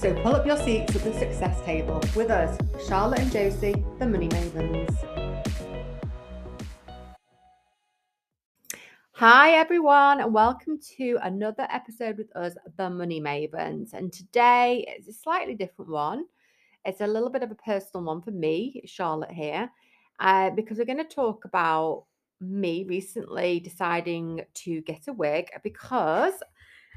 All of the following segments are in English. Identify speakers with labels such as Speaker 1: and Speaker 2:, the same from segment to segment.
Speaker 1: So pull up your seats at the success table with us, Charlotte and Josie, the Money Mavens. Hi, everyone, and welcome to another episode with us, the Money Mavens. And today is a slightly different one. It's a little bit of a personal one for me, Charlotte, here, uh, because we're going to talk about me recently deciding to get a wig because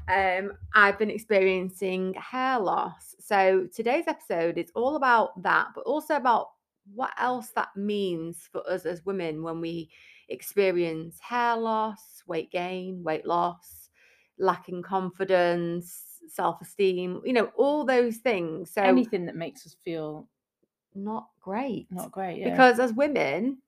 Speaker 1: um, I've been experiencing hair loss. So today's episode is all about that, but also about what else that means for us as women when we experience hair loss, weight gain, weight loss, lacking confidence, self esteem, you know, all those things. So
Speaker 2: anything that makes us feel
Speaker 1: not great.
Speaker 2: Not great. Yeah.
Speaker 1: Because as women,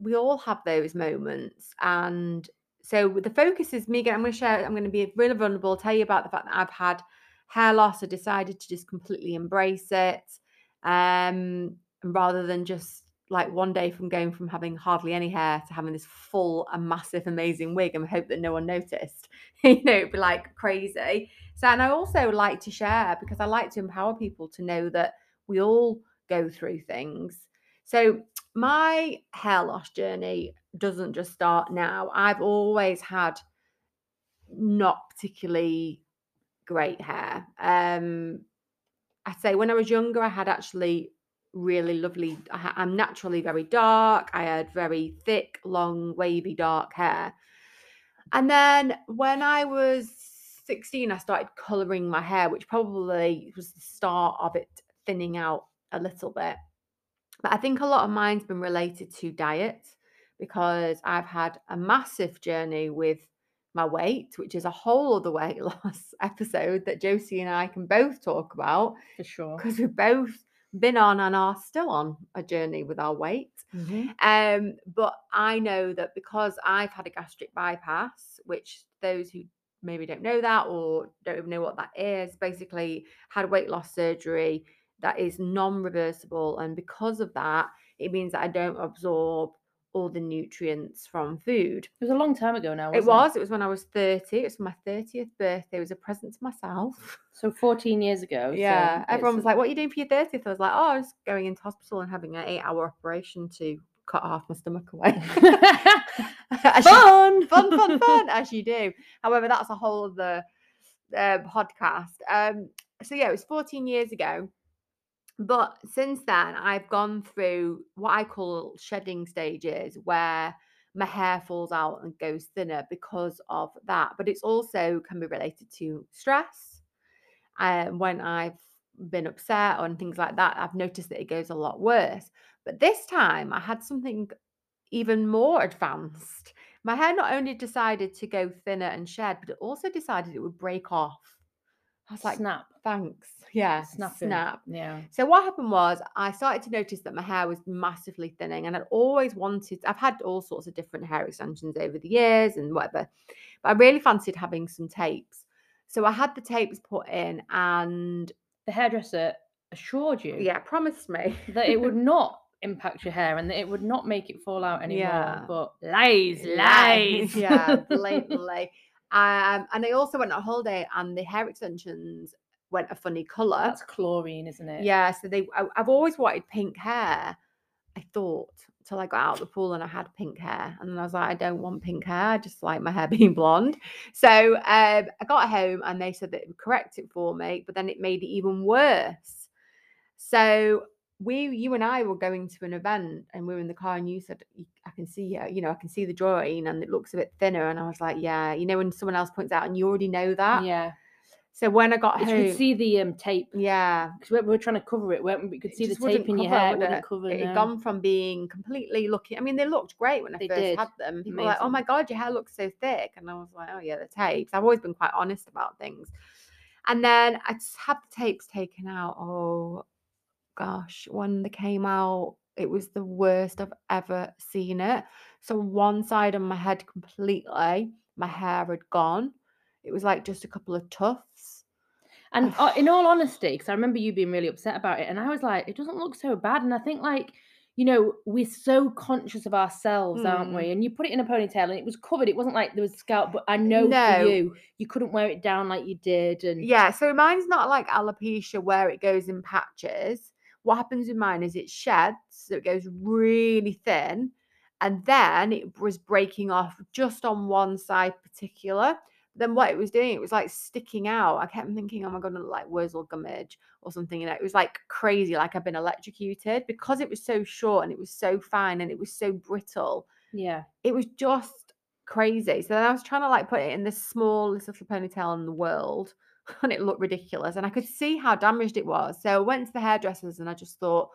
Speaker 1: we all have those moments. And so the focus is me. I'm going to share. I'm going to be really vulnerable. Tell you about the fact that I've had hair loss. I decided to just completely embrace it, um, rather than just like one day from going from having hardly any hair to having this full and massive, amazing wig, and hope that no one noticed. you know, it'd be like crazy. So, and I also like to share because I like to empower people to know that we all go through things. So, my hair loss journey doesn't just start now. I've always had not particularly great hair. Um, I'd say when I was younger, I had actually really lovely. I, am naturally very dark. I had very thick, long, wavy, dark hair. And then when I was 16, I started coloring my hair, which probably was the start of it thinning out a little bit. But I think a lot of mine's been related to diet because I've had a massive journey with my weight, which is a whole other weight loss episode that Josie and I can both talk about.
Speaker 2: For sure.
Speaker 1: Because we've both been on and are still on a journey with our weight.
Speaker 2: Mm-hmm.
Speaker 1: Um, but I know that because I've had a gastric bypass, which those who maybe don't know that or don't even know what that is, basically had weight loss surgery that is non-reversible and because of that it means that i don't absorb all the nutrients from food.
Speaker 2: It was a long time ago now
Speaker 1: it was it? it was when i was 30 it was my 30th birthday it was a present to myself.
Speaker 2: So 14 years ago
Speaker 1: yeah
Speaker 2: so
Speaker 1: everyone was like what are you doing for your 30th i was like oh i was going into hospital and having an eight hour operation to cut half my stomach away.
Speaker 2: Fun!
Speaker 1: fun fun fun as you do. However that's a whole other uh, podcast. Um so yeah it was 14 years ago but since then, I've gone through what I call shedding stages where my hair falls out and goes thinner because of that. But it's also can be related to stress. And um, when I've been upset or things like that, I've noticed that it goes a lot worse. But this time I had something even more advanced. My hair not only decided to go thinner and shed, but it also decided it would break off.
Speaker 2: I was like, snap.
Speaker 1: Thanks. Yeah.
Speaker 2: Snap.
Speaker 1: Snap.
Speaker 2: Yeah.
Speaker 1: So what happened was I started to notice that my hair was massively thinning and I'd always wanted I've had all sorts of different hair extensions over the years and whatever. But I really fancied having some tapes. So I had the tapes put in and
Speaker 2: the hairdresser assured you.
Speaker 1: Yeah, promised me
Speaker 2: that it would not impact your hair and that it would not make it fall out anymore.
Speaker 1: Yeah.
Speaker 2: But lies, lies.
Speaker 1: yeah, blatantly. Um, and I also went on holiday and the hair extensions went a funny colour.
Speaker 2: That's chlorine, isn't it?
Speaker 1: Yeah. So they, I, have always wanted pink hair. I thought till I got out of the pool and I had pink hair, and then I was like, I don't want pink hair. I just like my hair being blonde. So um, I got home and they said that it would correct it for me, but then it made it even worse. So we, you and I were going to an event and we were in the car and you said, I can see, you know, I can see the drawing and it looks a bit thinner. And I was like, yeah, you know, when someone else points out and you already know that.
Speaker 2: Yeah.
Speaker 1: So when I got
Speaker 2: home, you could see the um, tape.
Speaker 1: Yeah,
Speaker 2: because we were trying to cover it, weren't we? We could see the tape in your hair. It,
Speaker 1: it,
Speaker 2: cover,
Speaker 1: it had gone from being completely looking. I mean, they looked great when I
Speaker 2: they
Speaker 1: first
Speaker 2: did.
Speaker 1: had them. People were like, "Oh my god, your hair looks so thick," and I was like, "Oh yeah, the tapes." I've always been quite honest about things. And then I just had the tapes taken out. Oh, gosh, when they came out, it was the worst I've ever seen it. So one side of my head completely, my hair had gone. It was like just a couple of tufts.
Speaker 2: And uh, in all honesty, because I remember you being really upset about it, and I was like, it doesn't look so bad. And I think like you know, we're so conscious of ourselves, aren't
Speaker 1: Mm.
Speaker 2: we? And you put it in a ponytail and it was covered. It wasn't like there was scalp, but I know
Speaker 1: No.
Speaker 2: for you, you couldn't wear it down like you did. And
Speaker 1: Yeah, so mine's not like alopecia where it goes in patches. What happens with mine is it sheds, so it goes really thin, and then it was breaking off just on one side particular. Then what it was doing, it was like sticking out. I kept thinking, oh my god, like Wurzel Gummidge or something. You know, it was like crazy, like I've been electrocuted because it was so short and it was so fine and it was so brittle.
Speaker 2: yeah,
Speaker 1: It was just crazy. So then I was trying to like put it in the smallest little ponytail in the world, and it looked ridiculous. And I could see how damaged it was. So I went to the hairdressers and I just thought,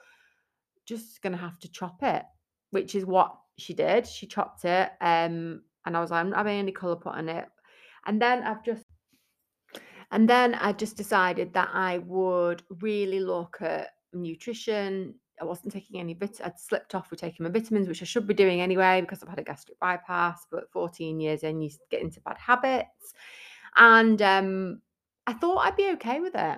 Speaker 1: just gonna have to chop it, which is what she did. She chopped it. Um, and I was like, I'm not having any colour put on it. And then I've just and then I just decided that I would really look at nutrition. I wasn't taking any vit. I'd slipped off with taking my vitamins, which I should be doing anyway because I've had a gastric bypass. But 14 years in, you get into bad habits. And um, I thought I'd be okay with it.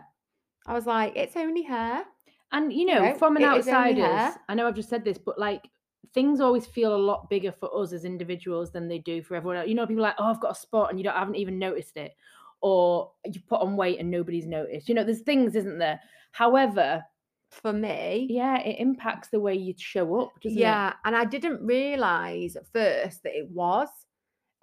Speaker 1: I was like, it's only hair.
Speaker 2: and you know, from an
Speaker 1: it is only
Speaker 2: outsider's. I know I've just said this, but like things always feel a lot bigger for us as individuals than they do for everyone else. You know, people are like, oh, I've got a spot, and you don't haven't even noticed it, or you put on weight and nobody's noticed. You know, there's things, isn't there? However,
Speaker 1: For me,
Speaker 2: yeah, it impacts the way you show up, doesn't it?
Speaker 1: Yeah, and I didn't realize at first that it was.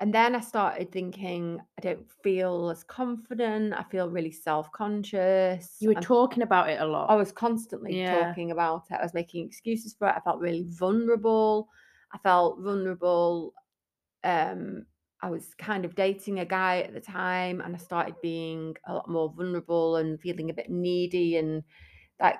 Speaker 1: And then I started thinking, I don't feel as confident. I feel really self conscious.
Speaker 2: You were talking about it a lot.
Speaker 1: I was constantly
Speaker 2: Yeah.
Speaker 1: talking about it. I was making excuses for it. I felt really vulnerable. I felt vulnerable. Um, I was kind of dating a guy at the time, and I started being a lot more vulnerable and feeling a bit needy. And that,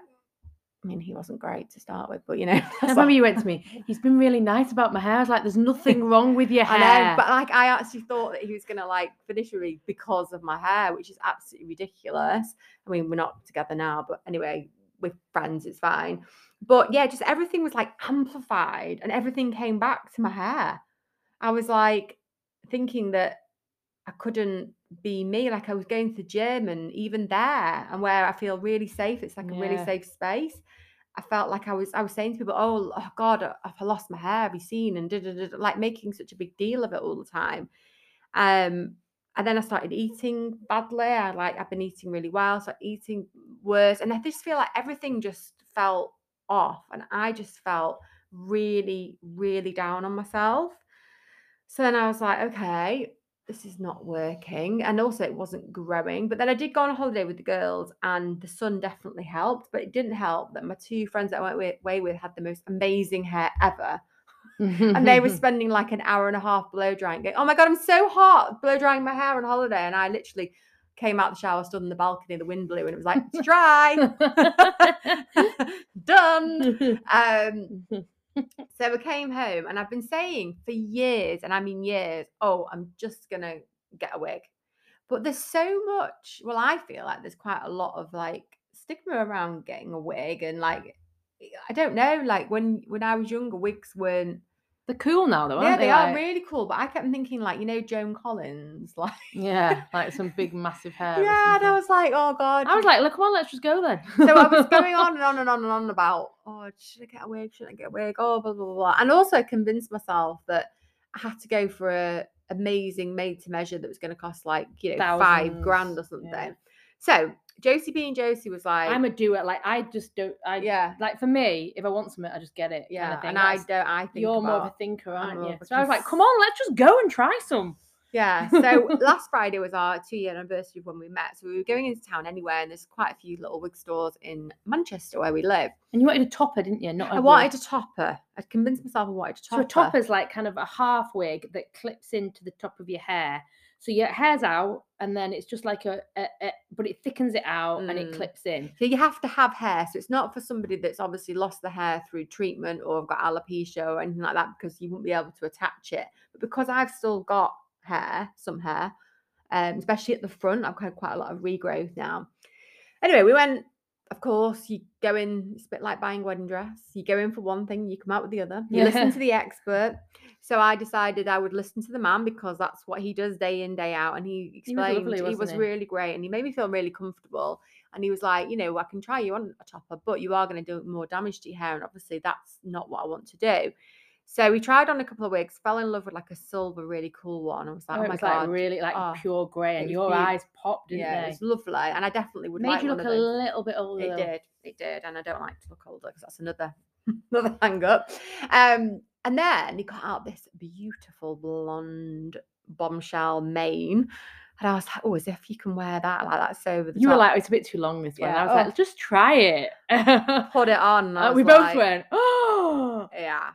Speaker 1: I mean, he wasn't great to start with, but you know,
Speaker 2: I remember
Speaker 1: what-
Speaker 2: you went to me. He's been really nice about my hair. I was like, "There's nothing wrong with your hair."
Speaker 1: I know, but like I actually thought that he was gonna like finish with me because of my hair, which is absolutely ridiculous. I mean, we're not together now, but anyway, we're friends, it's fine. But yeah, just everything was like amplified and everything came back to my hair. I was like thinking that I couldn't be me. Like I was going to the gym and even there and where I feel really safe, it's like a really
Speaker 2: Yeah.
Speaker 1: safe space. I felt like I was I was saying to people, oh, oh God, I've I lost my hair? Have you seen? And da, da, da, da, like making such a big deal of it all the time. Um, and then I started eating badly. I like I've been eating really well, so eating worse. And I just feel like everything just felt off. And I just felt really, really down on myself. So then I was like, okay, this is not working. And also it wasn't growing. But then I did go on a holiday with the girls and the sun definitely helped. But it didn't help that my two friends that I went away with had the most amazing hair ever. And they were spending like an hour and a half blow drying, going, Oh my god, I'm so hot, blow drying my hair on holiday. And I literally came out the shower, stood on the balcony, the wind blew, and it was like, it's dry. Done. Um, so I came home and I've been saying for years, and I mean years, oh, I'm just gonna get a wig. But there's so much, well, I feel like there's quite a lot of like stigma around getting a wig and like I don't know, like when when I was younger, wigs weren't
Speaker 2: They're cool now, though,
Speaker 1: yeah,
Speaker 2: aren't
Speaker 1: they, Yeah,
Speaker 2: they?
Speaker 1: are
Speaker 2: Like-
Speaker 1: really cool. But I kept thinking like, you know, Joan Collins, like
Speaker 2: Yeah, like some big massive hair.
Speaker 1: Yeah, and I was like, oh god.
Speaker 2: I was like, look, come on, let's just go then.
Speaker 1: so I was going on and on and on and on about, oh, should I get a wig? Should I get a wig? Oh, blah, blah, blah, blah. And also convinced myself that I had to go for a amazing made to measure that was going to cost like, you know, five grand or something.
Speaker 2: yeah.
Speaker 1: So Josie being Josie was like,
Speaker 2: I'm a doer. Like, I just don't. I
Speaker 1: yeah,
Speaker 2: like for me, if I want something, I just get it.
Speaker 1: yeah.
Speaker 2: kind of thing.
Speaker 1: and I don't, I think
Speaker 2: You're more of a thinker, aren't you? So I was like, come on, let's just go and try some.
Speaker 1: Yeah. So last Friday was our two year anniversary of when we met. So we were going into town anyway, and there's quite a few little wig stores in Manchester where we live.
Speaker 2: And you wanted a topper, didn't you? Not a
Speaker 1: I
Speaker 2: wig.
Speaker 1: wanted a topper. I'd convinced myself I wanted a
Speaker 2: So
Speaker 1: topper.
Speaker 2: a topper's like kind of a half wig that clips into the top of your hair. So your hair's out, and then it's just like a, a, a but it thickens it out and it
Speaker 1: Mm.
Speaker 2: clips in.
Speaker 1: So you have to have hair. So it's not for somebody that's obviously lost the hair through treatment or got alopecia or anything like that because you wouldn't be able to attach it. But because I've still got hair, some hair, um, especially at the front, I've had quite a lot of regrowth now. Anyway, we went of course, you go in, it's a bit like buying a wedding dress. You go in for one thing, you come out with the other. You listen to the expert. So I decided I would listen to the man because that's what he does day in, day out. And he
Speaker 2: He was
Speaker 1: explained
Speaker 2: lovely,
Speaker 1: he was
Speaker 2: he?
Speaker 1: really great and he made me feel really comfortable. And he was like, you know, I can try you on a topper, but you are going to do more damage to your hair. And obviously that's not what I want to do. So we tried on a couple of wigs, fell in love with like a silver, really cool one. I was like,
Speaker 2: Oh,
Speaker 1: oh,
Speaker 2: it
Speaker 1: my
Speaker 2: was
Speaker 1: God.
Speaker 2: like really like
Speaker 1: Oh,
Speaker 2: pure grey, and your eyes popped, didn't
Speaker 1: yeah, it was lovely. And I definitely would
Speaker 2: Made
Speaker 1: like
Speaker 2: you look a little bit older.
Speaker 1: It did. It did. And I don't like to look older because that's another another hang up. Um, and then he got out this beautiful blonde bombshell mane. And I was like, oh, as if you can wear that like that's so over the
Speaker 2: You were
Speaker 1: top.
Speaker 2: like, it's a bit too long this one.
Speaker 1: Yeah,
Speaker 2: I was
Speaker 1: oh.
Speaker 2: like, just try it.
Speaker 1: put it on.
Speaker 2: we
Speaker 1: was
Speaker 2: both
Speaker 1: like,
Speaker 2: went, oh,
Speaker 1: Yeah.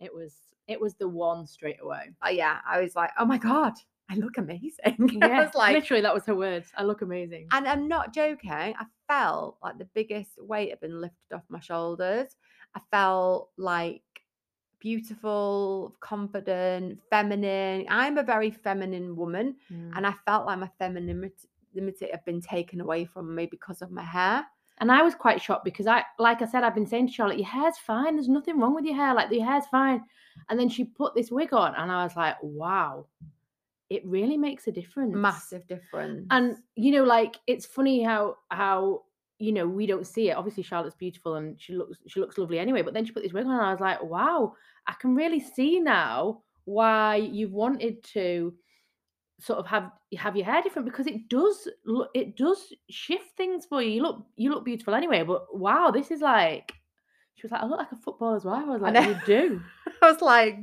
Speaker 2: It was it was the one straight away.
Speaker 1: Uh, yeah. I was like, oh my God, I look amazing. I was like,
Speaker 2: literally, that was her words. I look amazing.
Speaker 1: And I'm not joking. I felt like the biggest weight had been lifted off my shoulders. I felt like beautiful, confident, feminine. I'm a very feminine woman,
Speaker 2: Mm.
Speaker 1: and I felt like my femininity had been taken away from me because of my hair.
Speaker 2: And I was quite shocked because I, like I said, I've been saying to Charlotte, your hair's fine. There's nothing wrong with your hair. Like your hair's fine. And then she put this wig on, and I was like, wow, it really makes a difference.
Speaker 1: Massive difference.
Speaker 2: And you know, like it's funny how how you know we don't see it. Obviously, Charlotte's beautiful and she looks she looks lovely anyway. But then she put this wig on, and I was like, wow, I can really see now why you've wanted to sort of have have your hair different because it does look it does shift things for you. You look you look beautiful anyway, but wow, this is like she was like, I look like a footballer footballer's well. I was like,
Speaker 1: know.
Speaker 2: you do.
Speaker 1: I was like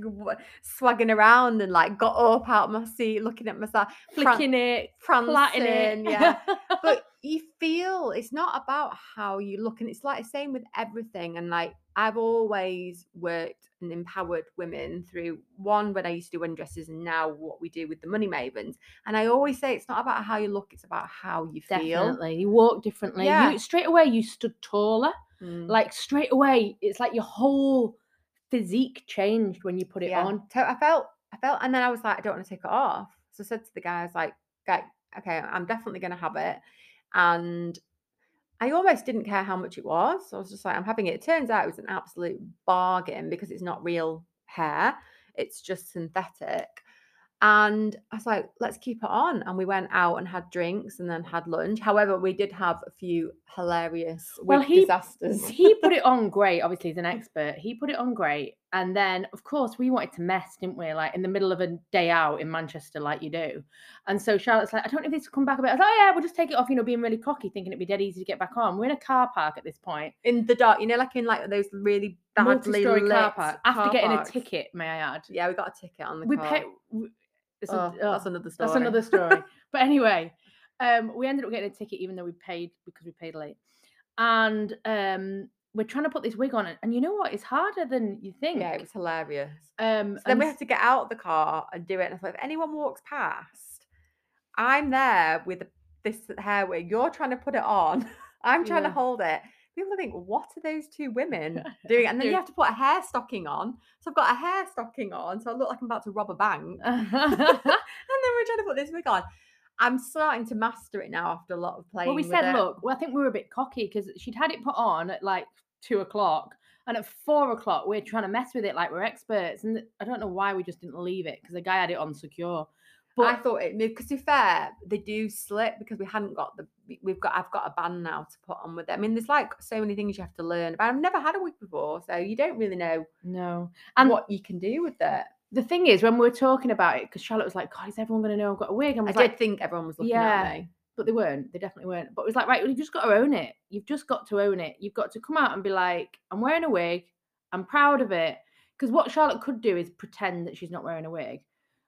Speaker 1: swagging around and like got up out of my seat, looking at myself, fran-
Speaker 2: Flicking it, plaiting
Speaker 1: prancing,
Speaker 2: it.
Speaker 1: yeah. but you feel it's not about how you look and it's like the same with everything and like i've always worked and empowered women through one when i used to do undresses and now what we do with the money mavens and i always say it's not about how you look it's about how you feel
Speaker 2: Definitely. You walk differently.
Speaker 1: Yeah.
Speaker 2: You straight away you stood taller.
Speaker 1: Mm.
Speaker 2: Like straight away, it's like your whole physique changed when you put it
Speaker 1: yeah.
Speaker 2: on.
Speaker 1: So i felt i felt and then i was like i don't want to take it off so i said to the guy i was like guy okay i'm definitely going to have it and I almost didn't care how much it was. I was just like, I'm having it. It turns out it was an absolute bargain because it's not real hair, it's just synthetic. And I was like, let's keep it on. And we went out and had drinks and then had lunch. However, we did have a few hilarious
Speaker 2: Well, he-
Speaker 1: disasters.
Speaker 2: he put it on great. Obviously, he's an expert. He put it on great, and then of course we wanted to mess, didn't we? Like in the middle of a day out in Manchester, like you do. And so Charlotte's like, I don't know if this will come back a bit. I was like, oh yeah, we'll just take it off. You know, being really cocky, thinking it'd be dead easy to get back on. We're in a car park at this point,
Speaker 1: in the dark, you know, like in like those really badly lit
Speaker 2: car park. After
Speaker 1: car
Speaker 2: getting
Speaker 1: parks.
Speaker 2: a ticket, may I add?
Speaker 1: Yeah, we got a ticket on the
Speaker 2: we
Speaker 1: car.
Speaker 2: pay. w- It's a-
Speaker 1: Oh, that's
Speaker 2: oh,
Speaker 1: another story.
Speaker 2: That's another story. but anyway, um, we ended up getting a ticket even though we paid because we paid late. And um, we're trying to put this wig on it. And you know what? It's harder than you think.
Speaker 1: Yeah, it was hilarious.
Speaker 2: um,
Speaker 1: So then we had to get out of the car and do it. And I thought, if anyone walks past, I'm there with this hair wig. You're trying to put it on. I'm trying
Speaker 2: Yeah.
Speaker 1: to hold it. People think, what are those two women doing? And then you have to put a hair stocking on. So I've got a hair stocking on. So I look like I'm about to rob a bank. and then we're trying to put this wig on. I'm starting to master it now after a lot of playing.
Speaker 2: well, we said,
Speaker 1: it.
Speaker 2: look, well, I think we were a bit cocky because she'd had it put on at like two o'clock. And at four o'clock, we're trying to mess with it like we're experts. And I don't know why we just didn't leave it because the guy had it on secure. But
Speaker 1: I thought it moved because to be fair, they do slip because we hadn't got the we've got I've got a band now to put on with it. I mean, there's like so many things you have to learn about. I've never had a wig before, so you don't really know
Speaker 2: no. And
Speaker 1: what you can do with it.
Speaker 2: the thing is, when we were talking about it, because Charlotte was like, God, is everyone going to know I've got a wig? And I
Speaker 1: I
Speaker 2: was
Speaker 1: did think everyone was looking
Speaker 2: yeah.
Speaker 1: at me.
Speaker 2: But they weren't. They definitely weren't. But it was like, right, well, you've just got to own it. You've just got to own it. You've got to come out and be like, I'm wearing a wig. I'm proud of it. Because what Charlotte could do is pretend that she's not wearing a wig.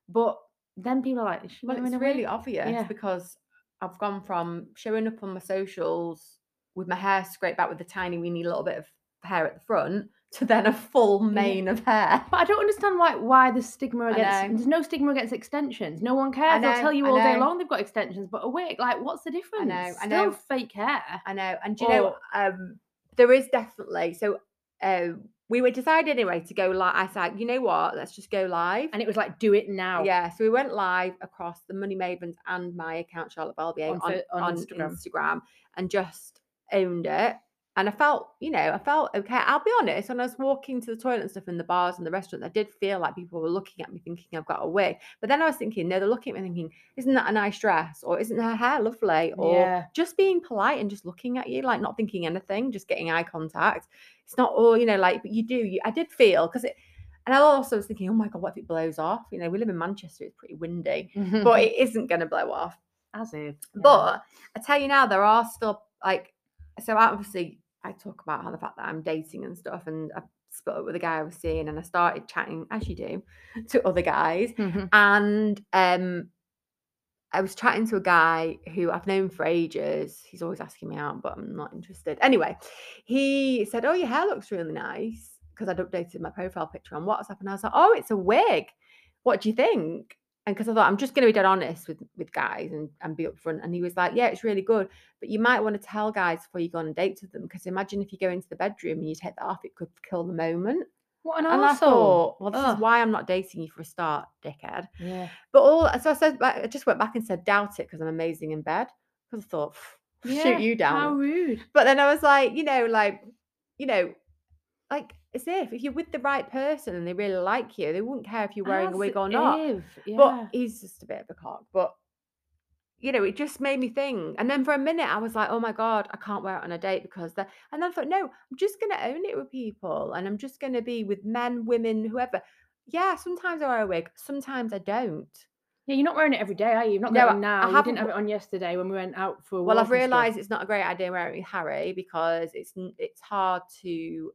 Speaker 2: But then people are like, is she
Speaker 1: Well,
Speaker 2: wearing
Speaker 1: it's
Speaker 2: a
Speaker 1: really
Speaker 2: wig?
Speaker 1: obvious
Speaker 2: Yeah.
Speaker 1: because I've gone from showing up on my socials with my hair scraped back with a tiny weeny little bit of hair at the front to then a full mane of hair.
Speaker 2: But I don't understand why why the stigma against there's no stigma against extensions. No one cares. They'll tell you
Speaker 1: I
Speaker 2: all day
Speaker 1: know.
Speaker 2: long they've got extensions, but a wig, like what's the difference?
Speaker 1: I know, I
Speaker 2: Still
Speaker 1: know.
Speaker 2: fake hair.
Speaker 1: I know. And do you know, um, there is definitely so uh, we were decided anyway to go live. I said, you know what, let's just go live.
Speaker 2: And it was like, do it now.
Speaker 1: Yeah, so we went live across the Money Mavens and my account, Charlotte Balbier,
Speaker 2: On
Speaker 1: on,
Speaker 2: on
Speaker 1: on
Speaker 2: Instagram.
Speaker 1: Instagram. and just owned it. And I felt, you know, I felt okay. I'll be honest, when I was walking to the toilet and stuff in the bars and the restaurants, I did feel like people were looking at me thinking I've got a wig. But then I was thinking, no, they're looking at me thinking, isn't that a nice dress? Or isn't her hair lovely? Or
Speaker 2: Yeah.
Speaker 1: just being polite and just looking at you, like not thinking anything, just getting eye contact. It's not all, you know, like, but you do. You, I did feel because it, and I also was thinking, oh my God, what if it blows off? You know, we live in Manchester, it's pretty windy, but it isn't going to blow off.
Speaker 2: as if. yeah.
Speaker 1: But I tell you now, there are still like so obviously I talk about how the fact that I'm dating and stuff, and I split up with a guy I was seeing, and I started chatting as you do to other guys,
Speaker 2: Mhm.
Speaker 1: and um, I was chatting to a guy who I've known for ages. He's always asking me out, but I'm not interested. Anyway, he said, "Oh, your hair looks really nice," because I'd updated my profile picture on WhatsApp, and I was like, "Oh, it's a wig. What do you think?" And because I thought I'm just going to be dead honest with with guys and and be upfront, and he was like, "Yeah, it's really good, but you might want to tell guys before you go on a date with them, because imagine if you go into the bedroom and you take that off, it could kill the moment."
Speaker 2: What an
Speaker 1: And I thought, well, this
Speaker 2: Ugh.
Speaker 1: is why I'm not dating you for a start, dickhead.
Speaker 2: Yeah.
Speaker 1: But all so I said, I just went back and said, doubt it because I'm amazing in bed. Because I thought,
Speaker 2: yeah.
Speaker 1: shoot you down.
Speaker 2: How rude.
Speaker 1: But then I was like, you know, like, you know, like as if if you're with the right person and they really like you, they wouldn't care if you're wearing a wig or not.
Speaker 2: if, Yeah.
Speaker 1: But he's just a bit of a cock. But you know, it just made me think. And then for a minute, I was like, oh my God, I can't wear it on a date because that. And then I thought, no, I'm just going to own it with people and I'm just going to be with men, women, whoever. Yeah, sometimes I wear a wig, sometimes I don't.
Speaker 2: yeah, you're not wearing it every day, are you? You've not
Speaker 1: No, I- I
Speaker 2: now. You
Speaker 1: haven't
Speaker 2: didn't have it on yesterday when we went out for a
Speaker 1: Well, I've
Speaker 2: walk and stuff.
Speaker 1: realised it's not a great idea wearing it with Harry because it's it's hard to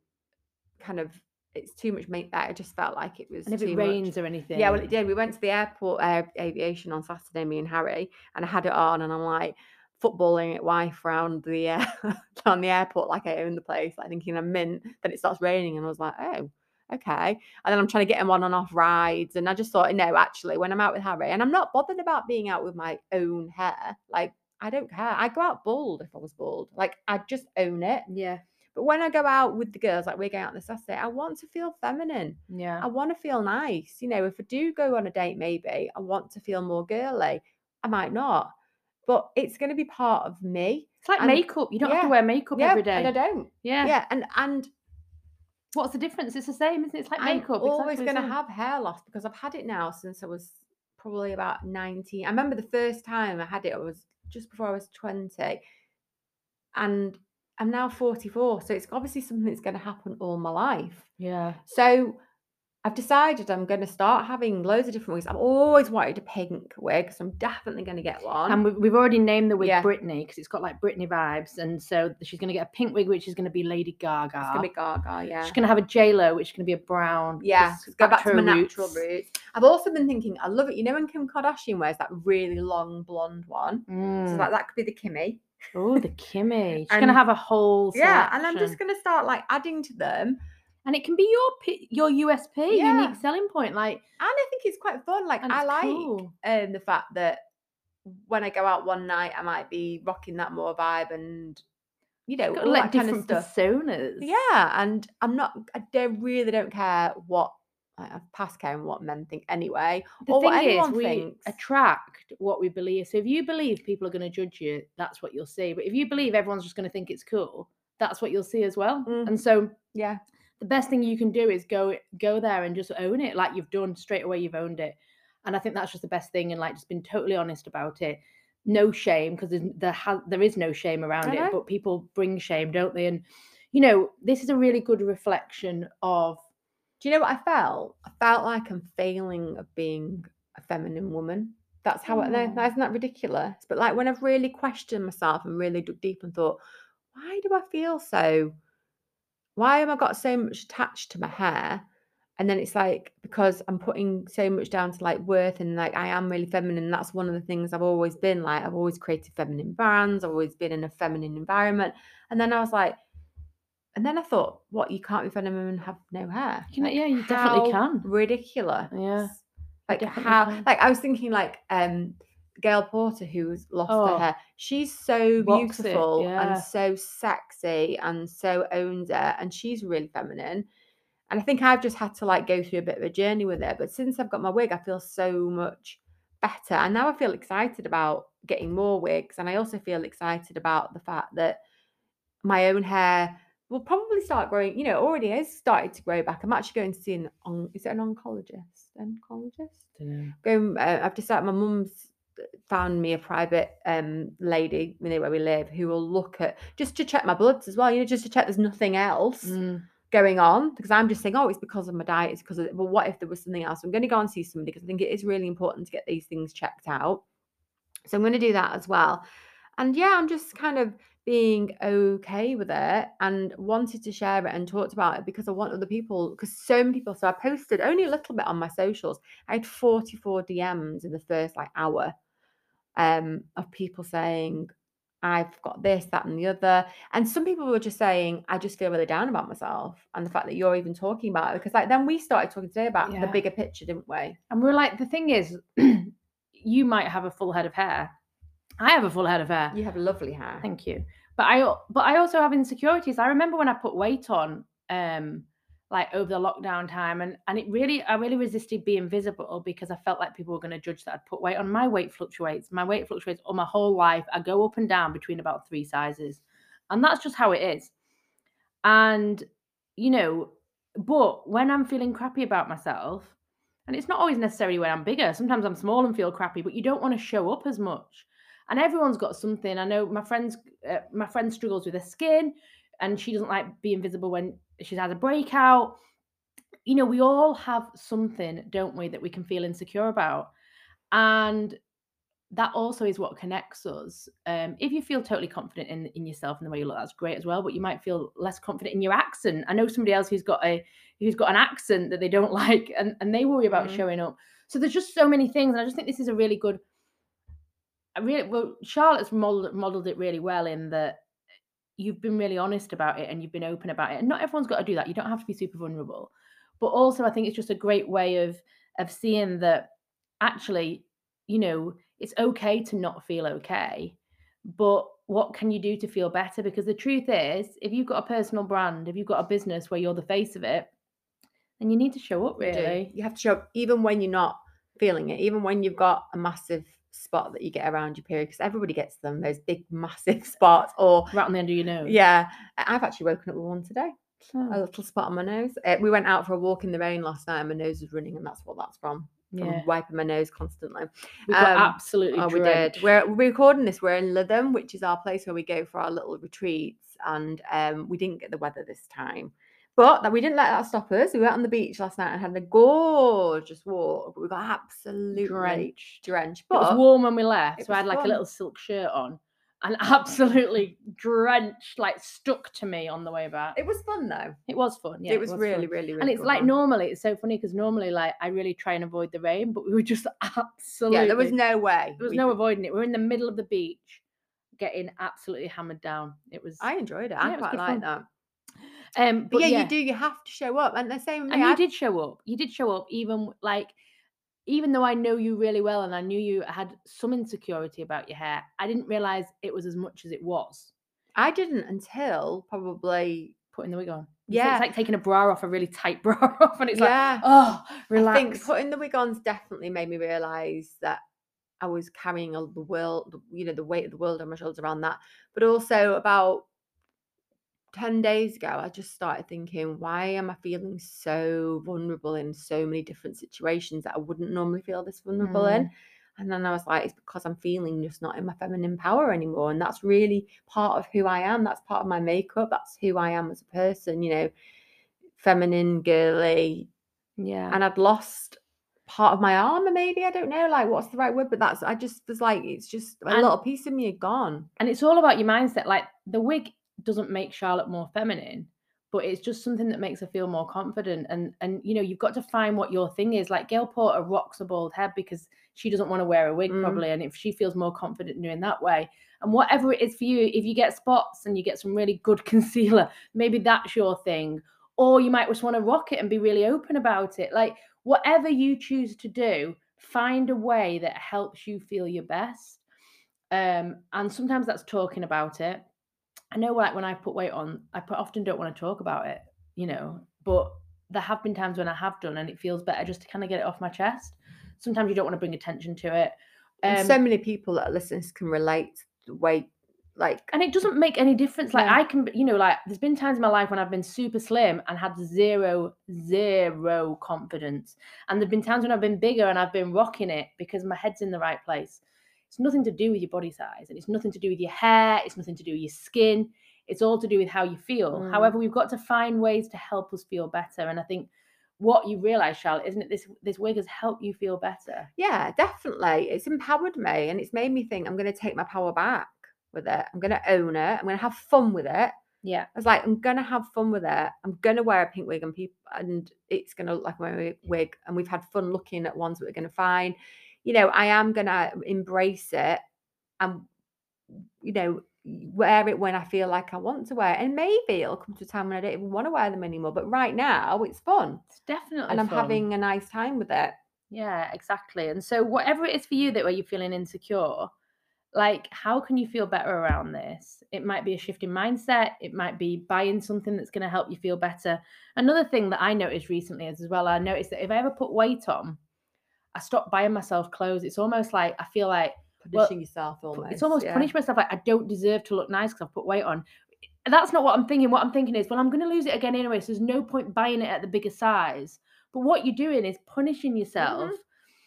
Speaker 1: kind of it's too much make that. I just felt like it was
Speaker 2: And if it
Speaker 1: much.
Speaker 2: rains or anything.
Speaker 1: Yeah, well, it did. We went to the airport air aviation on Saturday, me and Harry, and I had it on, and I'm like footballing it wife around the uh, on the airport like I own the place, like thinking I'm mint. Then it starts raining, and I was like, oh, okay. And then I'm trying to get him on and off rides, and I just thought, no, actually, when I'm out with Harry, and I'm not bothered about being out with my own hair, like. I don't care. I go out bald if I was bald. Like I just own it.
Speaker 2: Yeah.
Speaker 1: But when I go out with the girls, like we're going out on the Saturday, I want to feel feminine.
Speaker 2: Yeah.
Speaker 1: I want to feel nice. You know, if I do go on a date, maybe I want to feel more girly. I might not, but it's going to be part of me.
Speaker 2: It's like
Speaker 1: and-
Speaker 2: makeup. You don't have to wear makeup
Speaker 1: yeah,
Speaker 2: every day.
Speaker 1: and I don't.
Speaker 2: yeah.
Speaker 1: Yeah, and and
Speaker 2: What's the difference? It's the same, isn't it? It's like makeup.
Speaker 1: I'm always
Speaker 2: exactly
Speaker 1: going to have hair loss because I've had it now since I was probably about nineteen. I remember the first time I had it. I was just before I was twenty, and I'm now forty-four. So it's obviously something that's going to happen all my life.
Speaker 2: Yeah.
Speaker 1: So I've decided I'm going to start having loads of different wigs. I've always wanted a pink wig, so I'm definitely going to get one.
Speaker 2: And we've, already named the wig
Speaker 1: Yeah.
Speaker 2: Britney because it's got like Britney vibes. And so she's going to get a pink wig, which is going to be Lady Gaga.
Speaker 1: it's going to be Gaga, yeah.
Speaker 2: She's going to have a J Lo, which is going to be a brown.
Speaker 1: Yeah, go back to my natural
Speaker 2: roots.
Speaker 1: I've also been thinking, I love it. You know when Kim Kardashian wears that really long blonde one? So
Speaker 2: Mm.
Speaker 1: like that could be the Kimmy.
Speaker 2: Oh, the Kimmy. She's going to have a whole.
Speaker 1: Yeah, and I'm just going to start like adding to them.
Speaker 2: And it can be your your USP,
Speaker 1: Yeah.
Speaker 2: unique selling point. Like,
Speaker 1: And I think it's quite fun. Like I like
Speaker 2: cool.
Speaker 1: um, the fact that when I go out one night, I might be rocking that more vibe and you know all
Speaker 2: like
Speaker 1: that kind of stuff.
Speaker 2: personas.
Speaker 1: Yeah, and I'm not. I don't really don't care what. I've passed caring what men think anyway,
Speaker 2: The
Speaker 1: or
Speaker 2: thing
Speaker 1: what
Speaker 2: is,
Speaker 1: anyone
Speaker 2: we
Speaker 1: thinks.
Speaker 2: attract what we believe. So if you believe people are going to judge you, that's what you'll see. But if you believe everyone's just going to think it's cool, that's what you'll see as well.
Speaker 1: Mm.
Speaker 2: And so
Speaker 1: Yeah,
Speaker 2: the best thing you can do is go go there and just own it, like you've done straight away. You've owned it, and I think that's just the best thing. And like just been totally honest about it. No shame because there ha- there is no shame around it, but people bring shame, don't they? And you know this is a really good reflection of
Speaker 1: do you know what I felt? I felt like I'm failing of being a feminine woman. That's how I know.
Speaker 2: Oh.
Speaker 1: Isn't that mm. ridiculous? But like when I've really questioned myself and really dug deep and thought, why do I feel so? Why have I got so much attached to my hair? And then it's like because I'm putting so much down to like worth and like I am really feminine. That's one of the things I've always been like. I've always created feminine brands. I've always been in a feminine environment. And then I was like, and then I thought, what? You can't be feminine and have no hair?
Speaker 2: You know,
Speaker 1: Like,
Speaker 2: yeah, you definitely can.
Speaker 1: Ridiculous.
Speaker 2: Yeah,
Speaker 1: Like how?
Speaker 2: can.
Speaker 1: Like I was thinking, like um, Gail Porter, who's lost
Speaker 2: Oh.
Speaker 1: her hair. She's so
Speaker 2: it,
Speaker 1: beautiful
Speaker 2: yeah.
Speaker 1: and so sexy and so owns it, and she's really feminine. And I think I've just had to like go through a bit of a journey with it. But since I've got my wig, I feel so much better. And now I feel excited about getting more wigs. And I also feel excited about the fact that my own hair will probably start growing. You know, already has started to grow back. I'm actually going to see an on. Is it an oncologist? Oncologist?
Speaker 2: Dunno.
Speaker 1: Going. Uh, I've decided my mum's found me a private um lady you know, where we live who will look at just to check my bloods as well. You know, just to check there's nothing else
Speaker 2: Mm,
Speaker 1: going on because I'm just saying, oh, it's because of my diet. It's because of. Well, what if there was something else? I'm going to go and see somebody because I think it is really important to get these things checked out. So I'm going to do that as well. And yeah, I'm just kind of being okay with it and wanted to share it and talked about it because I want other people because so many people. So I posted only a little bit on my socials. I had 44 DMs in the first like hour um of people saying I've got this, that, and the other. And some people were just saying, I just feel really down about myself. And the fact that you're even talking about it. Because like then we started talking today about the bigger picture, didn't we?
Speaker 2: And we're like, the thing is, you might have a full head of hair. I have a full head of hair.
Speaker 1: You have lovely hair.
Speaker 2: Thank you. But I but I also have insecurities. I remember when I put weight on, um, like over the lockdown time, and and it really I really resisted being visible because I felt like people were going to judge that I'd put weight on. My weight fluctuates. My weight fluctuates all my whole life. I go up and down between about three sizes, and that's just how it is. And you know, but when I'm feeling crappy about myself, and it's not always necessarily when I'm bigger. Sometimes I'm small and feel crappy, but you don't want to show up as much. And everyone's got something. I know my friends, uh, my friend struggles with her skin, and she doesn't like being visible when she's had a breakout. You know, we all have something, don't we, that we can feel insecure about, and that also is what connects us. Um, if you feel totally confident in in yourself and the way you look, that's great as well. But you might feel less confident in your accent. I know somebody else who's got a who's got an accent that they don't like, and and they worry about
Speaker 1: Mhm.
Speaker 2: showing up. So there's just so many things, and I just think this is a really good. I really well, Charlotte's modeled modeled it really well in that you've been really honest about it and you've been open about it. And not everyone's got to do that. You don't have to be super vulnerable. But also I think it's just a great way of of seeing that actually, you know, it's okay to not feel okay. But what can you do to feel better? Because the truth is, if you've got a personal brand, if you've got a business where you're the face of it, then you need to show up
Speaker 1: You
Speaker 2: really.
Speaker 1: You have to show up even when you're not feeling it, even when you've got a massive spot that you get around your period, because everybody gets them, those big, massive spots. Or,
Speaker 2: Right on the end of your nose.
Speaker 1: yeah, I've actually woken up with one today, a
Speaker 2: Oh,
Speaker 1: little spot on my nose. Uh, we went out for a walk in the rain last night and my nose was running, and that's what that's from.
Speaker 2: yeah.
Speaker 1: wiping my nose constantly.
Speaker 2: We got
Speaker 1: Um,
Speaker 2: absolutely
Speaker 1: Oh, we did. We're, we're recording this. We're in Lytham, which is our place where we go for our little retreats, and um, we didn't get the weather this time. But that we didn't let that stop us. We went on the beach last night and had a gorgeous walk, but we got absolutely
Speaker 2: drenched.
Speaker 1: drenched.
Speaker 2: But It was warm when we left, so I had like a little silk shirt on and absolutely drenched, like stuck to me on the way back.
Speaker 1: it was fun though.
Speaker 2: It was fun. Yeah,
Speaker 1: it was, really,
Speaker 2: fun.
Speaker 1: really, really.
Speaker 2: And it's like
Speaker 1: fun.
Speaker 2: normally, it's so funny because normally, like, I really try and avoid the rain, but we were just absolutely.
Speaker 1: Yeah, there was no way.
Speaker 2: there was
Speaker 1: we
Speaker 2: no avoiding it. We were in the middle of the beach, getting absolutely hammered down. It was.
Speaker 1: I enjoyed it.
Speaker 2: Yeah,
Speaker 1: I
Speaker 2: it
Speaker 1: quite like that.
Speaker 2: Um,
Speaker 1: But,
Speaker 2: but
Speaker 1: yeah,
Speaker 2: yeah,
Speaker 1: you do. You have to show up, and the same.
Speaker 2: and you
Speaker 1: I-
Speaker 2: did show up. You did show up, even like, even though I know you really well, and I knew you had some insecurity about your hair. I didn't realize it was as much as it was.
Speaker 1: I didn't until probably.
Speaker 2: Putting the wig on.
Speaker 1: Yeah.
Speaker 2: it's like taking a bra off, a really tight bra off, and it's like,
Speaker 1: yeah.
Speaker 2: oh,
Speaker 1: I
Speaker 2: relax.
Speaker 1: think putting the wig on's definitely made me realise that I was carrying all the world, you know, the weight of the world on my shoulders around that. But also about 10 days ago, I just started thinking, why am I feeling so vulnerable in so many different situations that I wouldn't normally feel this vulnerable in?
Speaker 2: Mm.
Speaker 1: And then I was like, it's because I'm feeling just not in my feminine power anymore. And that's really part of who I am. That's part of my makeup. That's who I am as a person, you know, feminine, girly,
Speaker 2: yeah.
Speaker 1: and I'd lost part of my armor, maybe. I don't know, like what's the right word, but that's I just was like, it's just a
Speaker 2: And-
Speaker 1: little piece of me had gone.
Speaker 2: and it's all about your mindset. Like the wig doesn't make Charlotte more feminine, but it's just something that makes her feel more confident. And and you know, you've got to find what your thing is. Like Gail Porter rocks a bald head because she doesn't want to wear a wig,
Speaker 1: Mm.
Speaker 2: probably. And if she feels more confident doing that way, and whatever it is for you, if you get spots and you get some really good concealer, maybe that's your thing. Or you might just want to rock it and be really open about it. Like whatever you choose to do, find a way that helps you feel your best. Um, and sometimes that's talking about it. I know like when I put weight on, I put, often don't want to talk about it, you know, but there have been times when I have done and it feels better just to kind of get it off my chest. Sometimes you don't want to bring attention to it.
Speaker 1: And
Speaker 2: Um,
Speaker 1: so many people that are listeners can relate to the weight like
Speaker 2: and it doesn't make any difference. Like
Speaker 1: Yeah.
Speaker 2: I can, you know, like there's been times in my life when I've been super slim and had zero, zero confidence, and there've been times when I've been bigger and I've been rocking it because my head's in the right place. It's nothing to do with your body size, and it's nothing to do with your hair. It's nothing to do with your skin. It's all to do with how you feel.
Speaker 1: Mm.
Speaker 2: However, we've got to find ways to help us feel better, and I think what you realize, Charlotte, isn't it? This this wig has helped you feel better.
Speaker 1: Yeah, definitely. It's empowered me and it's made me think I'm going to take my power back with it. I'm going to own it. I'm going to have fun with it.
Speaker 2: Yeah.
Speaker 1: I was like, I'm going to have fun with it. I'm going to wear a pink wig and people, and it's going to look like my wig. And we've had fun looking at ones that we're going to find. You know, I am going to embrace it and, you know, wear it when I feel like I want to wear it. And maybe it'll come to a time when I don't even want to wear them anymore. But right now, it's fun.
Speaker 2: It's definitely
Speaker 1: And I'm
Speaker 2: fun.
Speaker 1: having a nice time with it.
Speaker 2: Yeah, exactly. And so whatever it is for you that where you're feeling insecure, like how can you feel better around this? It might be a shift in mindset, it might be buying something that's going to help you feel better. Another thing that I noticed recently is as well, I noticed that if I ever put weight on, I stop buying myself clothes. It's almost like I feel like Well,
Speaker 1: Punishing yourself almost.
Speaker 2: it's almost
Speaker 1: yeah.
Speaker 2: punish myself like I don't deserve to look nice because I've put weight on. That's not what I'm thinking. What I'm thinking is, well, I'm going to lose it again anyway, so there's no point buying it at the bigger size. But what you're doing is punishing mm-hmm. yourself.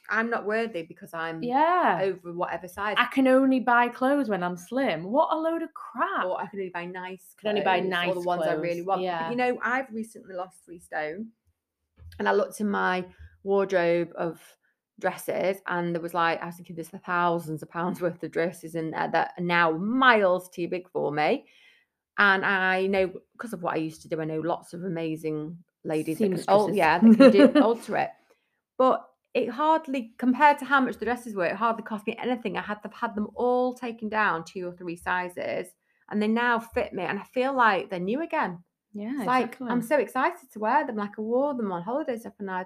Speaker 1: I'm not worthy because I'm
Speaker 2: Yeah.
Speaker 1: over whatever size.
Speaker 2: I can only buy clothes when I'm slim. What a load of crap.
Speaker 1: or I can only buy nice.
Speaker 2: Can only buy
Speaker 1: clothes, or
Speaker 2: nice
Speaker 1: the ones I really
Speaker 2: clothes,
Speaker 1: want. But
Speaker 2: yeah.
Speaker 1: you know, I've recently lost three stone, and I looked in my wardrobe of dresses, and there was like I was thinking there's thousands of pounds worth of dresses in there that are now miles too big for me. And I know because of what I used to do, I know lots of amazing ladies that can,
Speaker 2: Seamstresses.
Speaker 1: yeah, that can do alter it. But it hardly compared to how much the dresses were, it hardly cost me anything. I had to had them all taken down two or three sizes, and they now fit me, and I feel like they're new again.
Speaker 2: Yeah,
Speaker 1: It's like I'm so excited to wear them. Like I wore them on holiday stuff, and I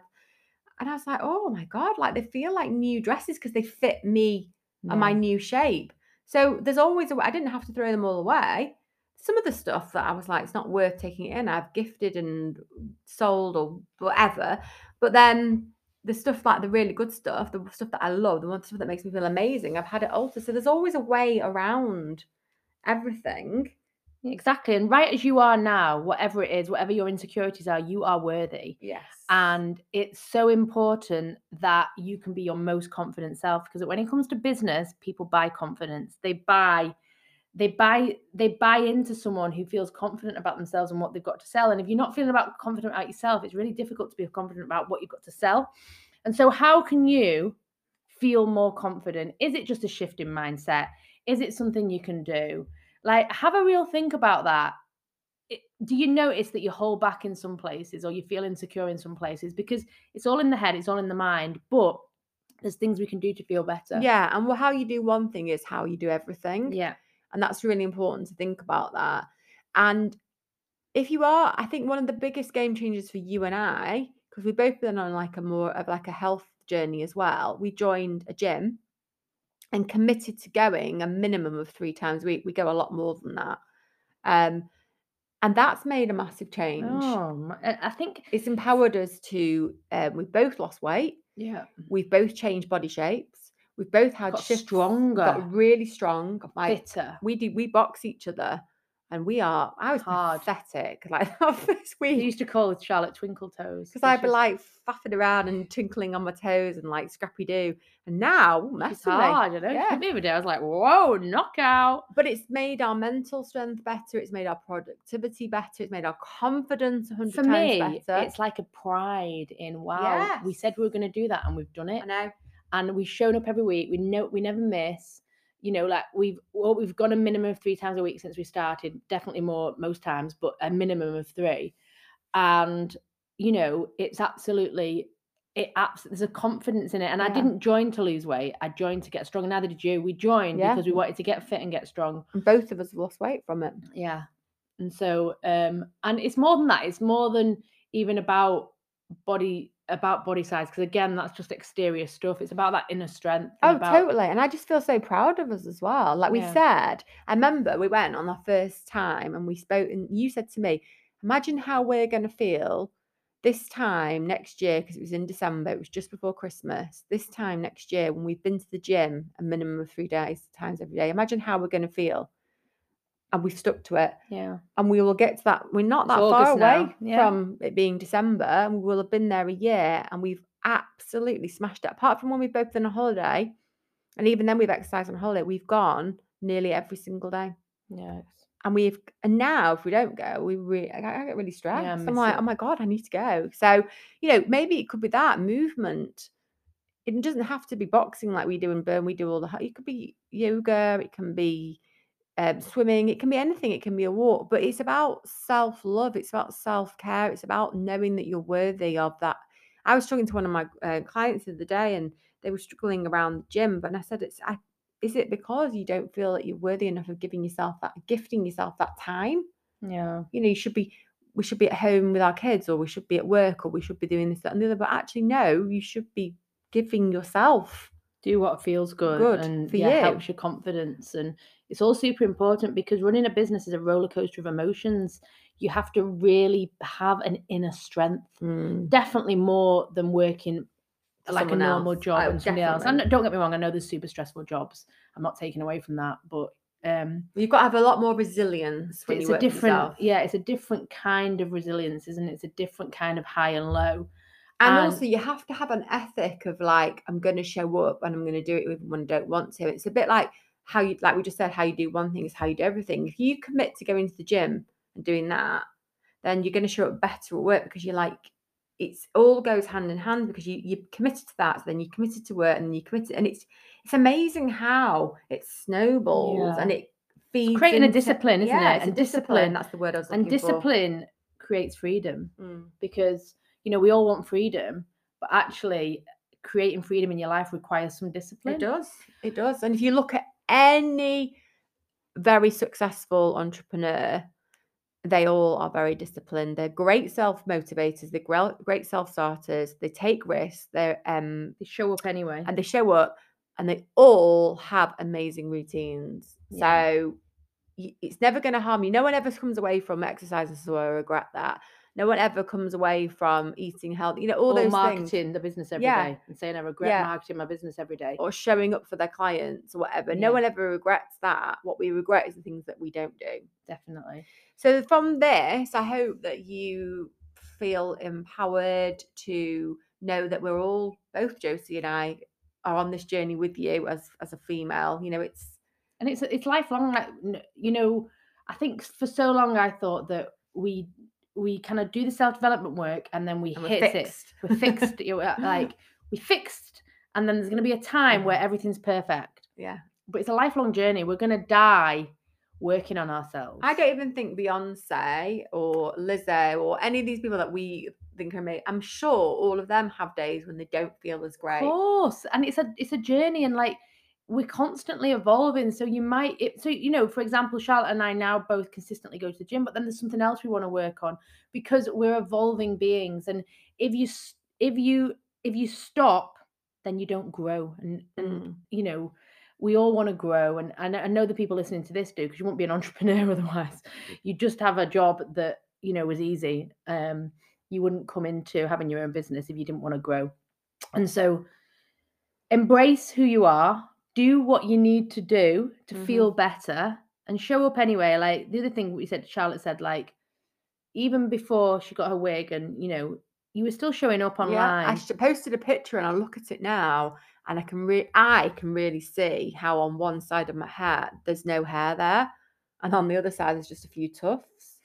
Speaker 1: and I was like, oh my god, like they feel like new dresses because they fit me and my new shape. So there's always a way. I didn't have to throw them all away. Some of the stuff that I was like, it's not worth taking it in. I've gifted and sold or whatever. But then the stuff like the really good stuff, the stuff that I love, the one stuff that makes me feel amazing, I've had it altered. So there's always a way around everything.
Speaker 2: Exactly. And right as you are now, whatever it is, whatever your insecurities are, you are worthy.
Speaker 1: Yes.
Speaker 2: And it's so important that you can be your most confident self because when it comes to business, people buy confidence. They buy they buy they buy into someone who feels confident about themselves and what they've got to sell. And if you're not feeling about confident about yourself, it's really difficult to be confident about what you've got to sell. And so how can you feel more confident? Is it just a shift in mindset? Is it something you can do? Like have a real think about that it- do you notice that you hold back in some places or you feel insecure in some places because it's all in the head it's all in the mind but there's things we can do to feel better
Speaker 1: Yeah, and well, how you do one thing is how you do everything.
Speaker 2: yeah
Speaker 1: And that's really important to think about that. And if you are, I think one of the biggest game changers for you and I, because we've both been on like a more of like a health journey as well. We joined a gym and committed to going a minimum of three times a week. We go a lot more than that. Um, and that's made a massive change.
Speaker 2: oh I think
Speaker 1: It's empowered us to, um, we've both lost weight.
Speaker 2: yeah
Speaker 1: We've both changed body shapes. We've both had
Speaker 2: Got
Speaker 1: shifts,
Speaker 2: stronger.
Speaker 1: got really strong. Like
Speaker 2: fitter
Speaker 1: we do we box each other and we are I was
Speaker 2: Hard.
Speaker 1: pathetic like that first week
Speaker 2: used to call it charlotte twinkle toes
Speaker 1: because I'd be like faffing around and twinkling on my toes and like Scrappy Doo and now ooh,
Speaker 2: it's
Speaker 1: mess me.
Speaker 2: hard you know
Speaker 1: Yeah.
Speaker 2: the other day i was like whoa knockout
Speaker 1: but it's made our mental strength better it's made our productivity better it's made our confidence hundred
Speaker 2: for
Speaker 1: times
Speaker 2: me
Speaker 1: better
Speaker 2: it's like a pride in wow we said we were going to do that and we've done it
Speaker 1: I know
Speaker 2: and we've shown up every week. We know we never miss. You know, like we've well, we've gone a minimum of three times a week since we started. Definitely more most times, but a minimum of three. And you know, it's absolutely it. Abs- there's a confidence in it. And I didn't join to lose weight. I joined to get strong. And neither did you. We joined
Speaker 1: Yeah.
Speaker 2: because we wanted to get fit and get strong.
Speaker 1: and both of us have lost weight from it
Speaker 2: Yeah. And so, um, and it's more than that. It's more than even about body about body size because again that's just exterior stuff it's about that inner strength
Speaker 1: Oh,
Speaker 2: about-
Speaker 1: totally. And I just feel so proud of us as well. Like we
Speaker 2: Yeah.
Speaker 1: said, I remember we went on our first time and we spoke, and you said to me, Imagine how we're going to feel this time next year, because it was in December, it was just before Christmas. This time next year, when we've been to the gym a minimum of three days, times every day, imagine how we're going to feel. And we've stuck to it.
Speaker 2: Yeah.
Speaker 1: And we will get to that. We're not that far away
Speaker 2: yeah.
Speaker 1: from it being December, and we will have been there a year, and we've absolutely smashed it. Apart from when we've both been on holiday, and even then we've exercised on holiday, we've gone nearly every single day.
Speaker 2: Yeah.
Speaker 1: And we've and now if we don't go, we really I I get really stressed. I'm like,
Speaker 2: it.
Speaker 1: oh my god, I need to go. So you know, maybe it could be that movement. It doesn't have to be boxing like we do in Burn. We do all the. It could be yoga. It can be um, swimming. It can be anything. It can be a walk. But it's about self love. It's about self care. It's about knowing that you're worthy of that. I was talking to one of my uh, clients the other day, and they were struggling around the gym. But I said, "It's I, is it because you don't feel that you're worthy enough of giving yourself that, gifting yourself that time?
Speaker 2: Yeah.
Speaker 1: You know, you should be." We should be at home with our kids, or we should be at work, or we should be doing this, that, and the other. But actually, no, you should be giving yourself
Speaker 2: do what feels good,
Speaker 1: Good
Speaker 2: and yeah,
Speaker 1: you.
Speaker 2: helps your confidence and it's all super important because running a business is a roller coaster of emotions. You have to really have an inner strength
Speaker 1: Mm,
Speaker 2: definitely more than working like a normal
Speaker 1: else.
Speaker 2: job
Speaker 1: Oh,
Speaker 2: and somebody else. And don't get me wrong i know there's super stressful jobs. I'm not taking away from that but um
Speaker 1: You've got to have a lot more resilience when
Speaker 2: it's
Speaker 1: you
Speaker 2: a
Speaker 1: work for
Speaker 2: different
Speaker 1: yourself.
Speaker 2: yeah it's a different kind of resilience isn't it? It's a different kind of high and low.
Speaker 1: And,
Speaker 2: And-
Speaker 1: also, you have to have an ethic of like, I'm going to show up and I'm going to do it even when I don't want to. It's a bit like how you, like we just said, how you do one thing is how you do everything. If you commit to going to the gym and doing that, then you're going to show up better at work because you're like, it's all goes hand in hand because you you committed to that, so then you committed to work and you committed, and it's it's amazing how it snowballs
Speaker 2: Yeah.
Speaker 1: and it feeds
Speaker 2: creating a discipline, isn't
Speaker 1: yeah,
Speaker 2: it?
Speaker 1: It's
Speaker 2: And
Speaker 1: a discipline.
Speaker 2: discipline-
Speaker 1: That's the word I was
Speaker 2: and
Speaker 1: looking for.
Speaker 2: discipline creates freedom
Speaker 1: Mm.
Speaker 2: because you know we all want freedom but actually creating freedom in your life requires some discipline
Speaker 1: It does. It does. And if you look at any very successful entrepreneur, they all are very disciplined. They're great self motivators. They're great self starters. They take risks. They're um
Speaker 2: they show up anyway
Speaker 1: and they show up, and they all have amazing routines.
Speaker 2: Yeah.
Speaker 1: So it's never going to harm you. No one ever comes away from exercise and so I regret that. No one ever comes away from eating healthy. You know all
Speaker 2: or
Speaker 1: those
Speaker 2: marketing
Speaker 1: things.
Speaker 2: the business every day
Speaker 1: Yeah.
Speaker 2: and saying i regret
Speaker 1: Yeah.
Speaker 2: marketing my business every day
Speaker 1: or showing up for their clients or whatever.
Speaker 2: Yeah.
Speaker 1: No one ever regrets that. What we regret is the things that we don't do.
Speaker 2: definitely
Speaker 1: So from this, I hope that you feel empowered to know that we're all both Josie and I are on this journey with you as as a female. You know, it's
Speaker 2: and it's it's lifelong like you know i think for so long i thought that we we kind of do the self-development work and then we
Speaker 1: and we're
Speaker 2: hit it we're fixed you know, like we fixed and then there's going to be a time where
Speaker 1: Mhm.
Speaker 2: everything's perfect
Speaker 1: Yeah.
Speaker 2: but it's a lifelong journey we're going to die working on ourselves
Speaker 1: I don't even think Beyonce or Lizzo or any of these people that we think are amazing. I'm sure all of them have days when they don't feel as great.
Speaker 2: Of course, and it's a it's a journey, and like we're constantly evolving. So you might, it, so you know, for example, Charlotte and I now both consistently go to the gym, but then there's something else we want to work on because we're evolving beings. And if you if you if you stop, then you don't grow. And and
Speaker 1: Mm.
Speaker 2: you know, we all want to grow, and and I know the people listening to this do because you won't be an entrepreneur otherwise. You just have a job that you know was easy. Um, you wouldn't come into having your own business if you didn't want to grow. And so embrace who you are, do what you need to do to
Speaker 1: Mhm.
Speaker 2: feel better and show up anyway. Like the other thing we said, Charlotte said, like, even before she got her wig and you know, you were still showing up online.
Speaker 1: Yeah, I posted a picture and I look at it now and I can re- I can really see how on one side of my hair there's no hair there and on the other side there's just a few tufts.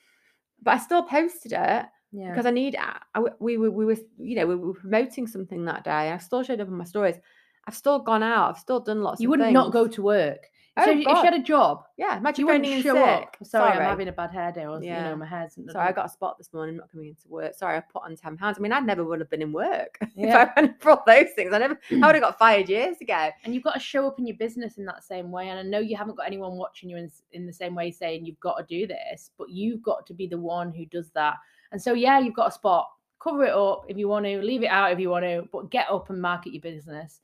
Speaker 1: But I still posted it
Speaker 2: yeah.
Speaker 1: because I need I, we were we were you know we were promoting something that day. I still showed up on my stories. I've still gone out. I've still done lots
Speaker 2: you wouldn't not go to work.
Speaker 1: Oh,
Speaker 2: so if you
Speaker 1: God.
Speaker 2: had a job,
Speaker 1: Yeah, imagine
Speaker 2: you wouldn't
Speaker 1: phoning in
Speaker 2: show
Speaker 1: sick.
Speaker 2: up. Sorry, I'm having a bad hair day, or you know, my hair's
Speaker 1: Sorry, I got a spot this morning, I'm not coming into work. Sorry, I put on ten pounds. I mean, I never would have been in work if I hadn't brought those things. I never, I would have got fired years ago.
Speaker 2: and you've got to show up in your business in that same way. And I know you haven't got anyone watching you in, in the same way saying you've got to do this, but you've got to be the one who does that. And so, yeah, you've got a spot. Cover it up if you want to, leave it out if you want to, but get up and market your business.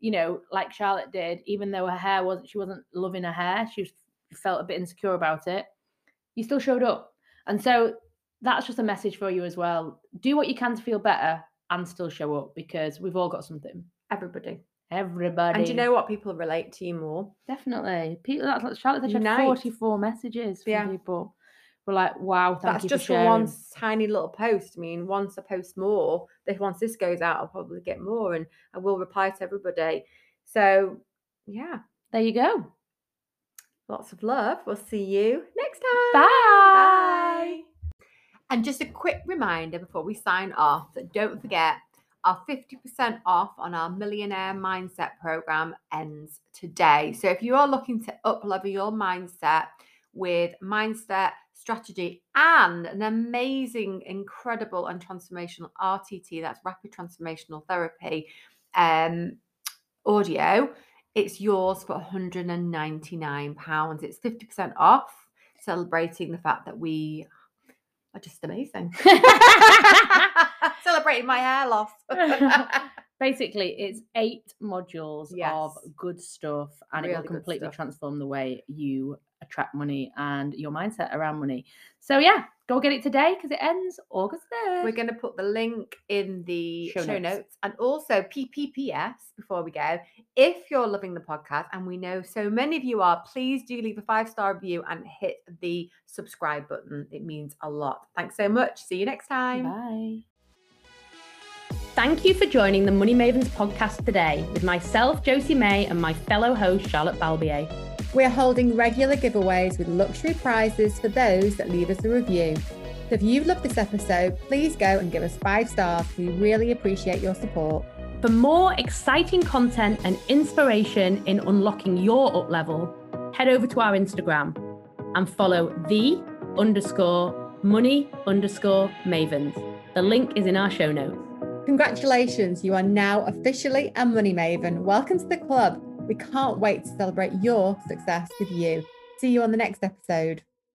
Speaker 2: You know, like Charlotte did, even though her hair wasn't, she wasn't loving her hair, she was, felt a bit insecure about it. You still showed up. And so that's just a message for you as well. Do what you can to feel better and still show up because we've all got something.
Speaker 1: Everybody.
Speaker 2: Everybody.
Speaker 1: And do you know what? People relate to you more.
Speaker 2: Definitely. People that's like Charlotte said she had
Speaker 1: Unite.
Speaker 2: 44 messages from
Speaker 1: Yeah.
Speaker 2: people. We're like, wow, thank
Speaker 1: That's
Speaker 2: you
Speaker 1: just
Speaker 2: for sharing.
Speaker 1: one tiny little post. I mean, once I post more, if once this goes out, I'll probably get more and I will reply to everybody. So, yeah,
Speaker 2: There you go.
Speaker 1: lots of love. We'll see you next time.
Speaker 2: Bye.
Speaker 1: And just a quick reminder before we sign off that don't forget our 50% off on our Millionaire Mindset program ends today. So if you are looking to up level your mindset with mindset, strategy, and an amazing, incredible, and transformational RTT, that's rapid transformational therapy um, audio, it's yours for £199. It's 50% off, celebrating the fact that we are just amazing. Celebrating my hair loss.
Speaker 2: Basically, it's eight modules
Speaker 1: Yes.
Speaker 2: of good stuff, and it will completely transform the way you attract money and your mindset around money. So, yeah, go get it today because it ends August 3rd.
Speaker 1: We're going to put the link in the
Speaker 2: Show
Speaker 1: show,
Speaker 2: notes.
Speaker 1: notes. and also PPPS before we go. If you're loving the podcast, and we know so many of you are, please do leave a five star review and hit the subscribe button. It means a lot. Thanks so much. See you next time.
Speaker 2: Bye.
Speaker 3: Thank you for joining the Money Mavens podcast today with myself, Josie May, and my fellow host, Charlotte Balbier.
Speaker 1: We're holding regular giveaways with luxury prizes for those that leave us a review. So if you've loved this episode, please go and give us five stars. We really appreciate your support.
Speaker 3: For more exciting content and inspiration in unlocking your up level, head over to our Instagram and follow the underscore money underscore mavens. The link is in our show notes.
Speaker 1: Congratulations, you are now officially a money maven. Welcome to the club. We can't wait to celebrate your success with you. See you on the next episode.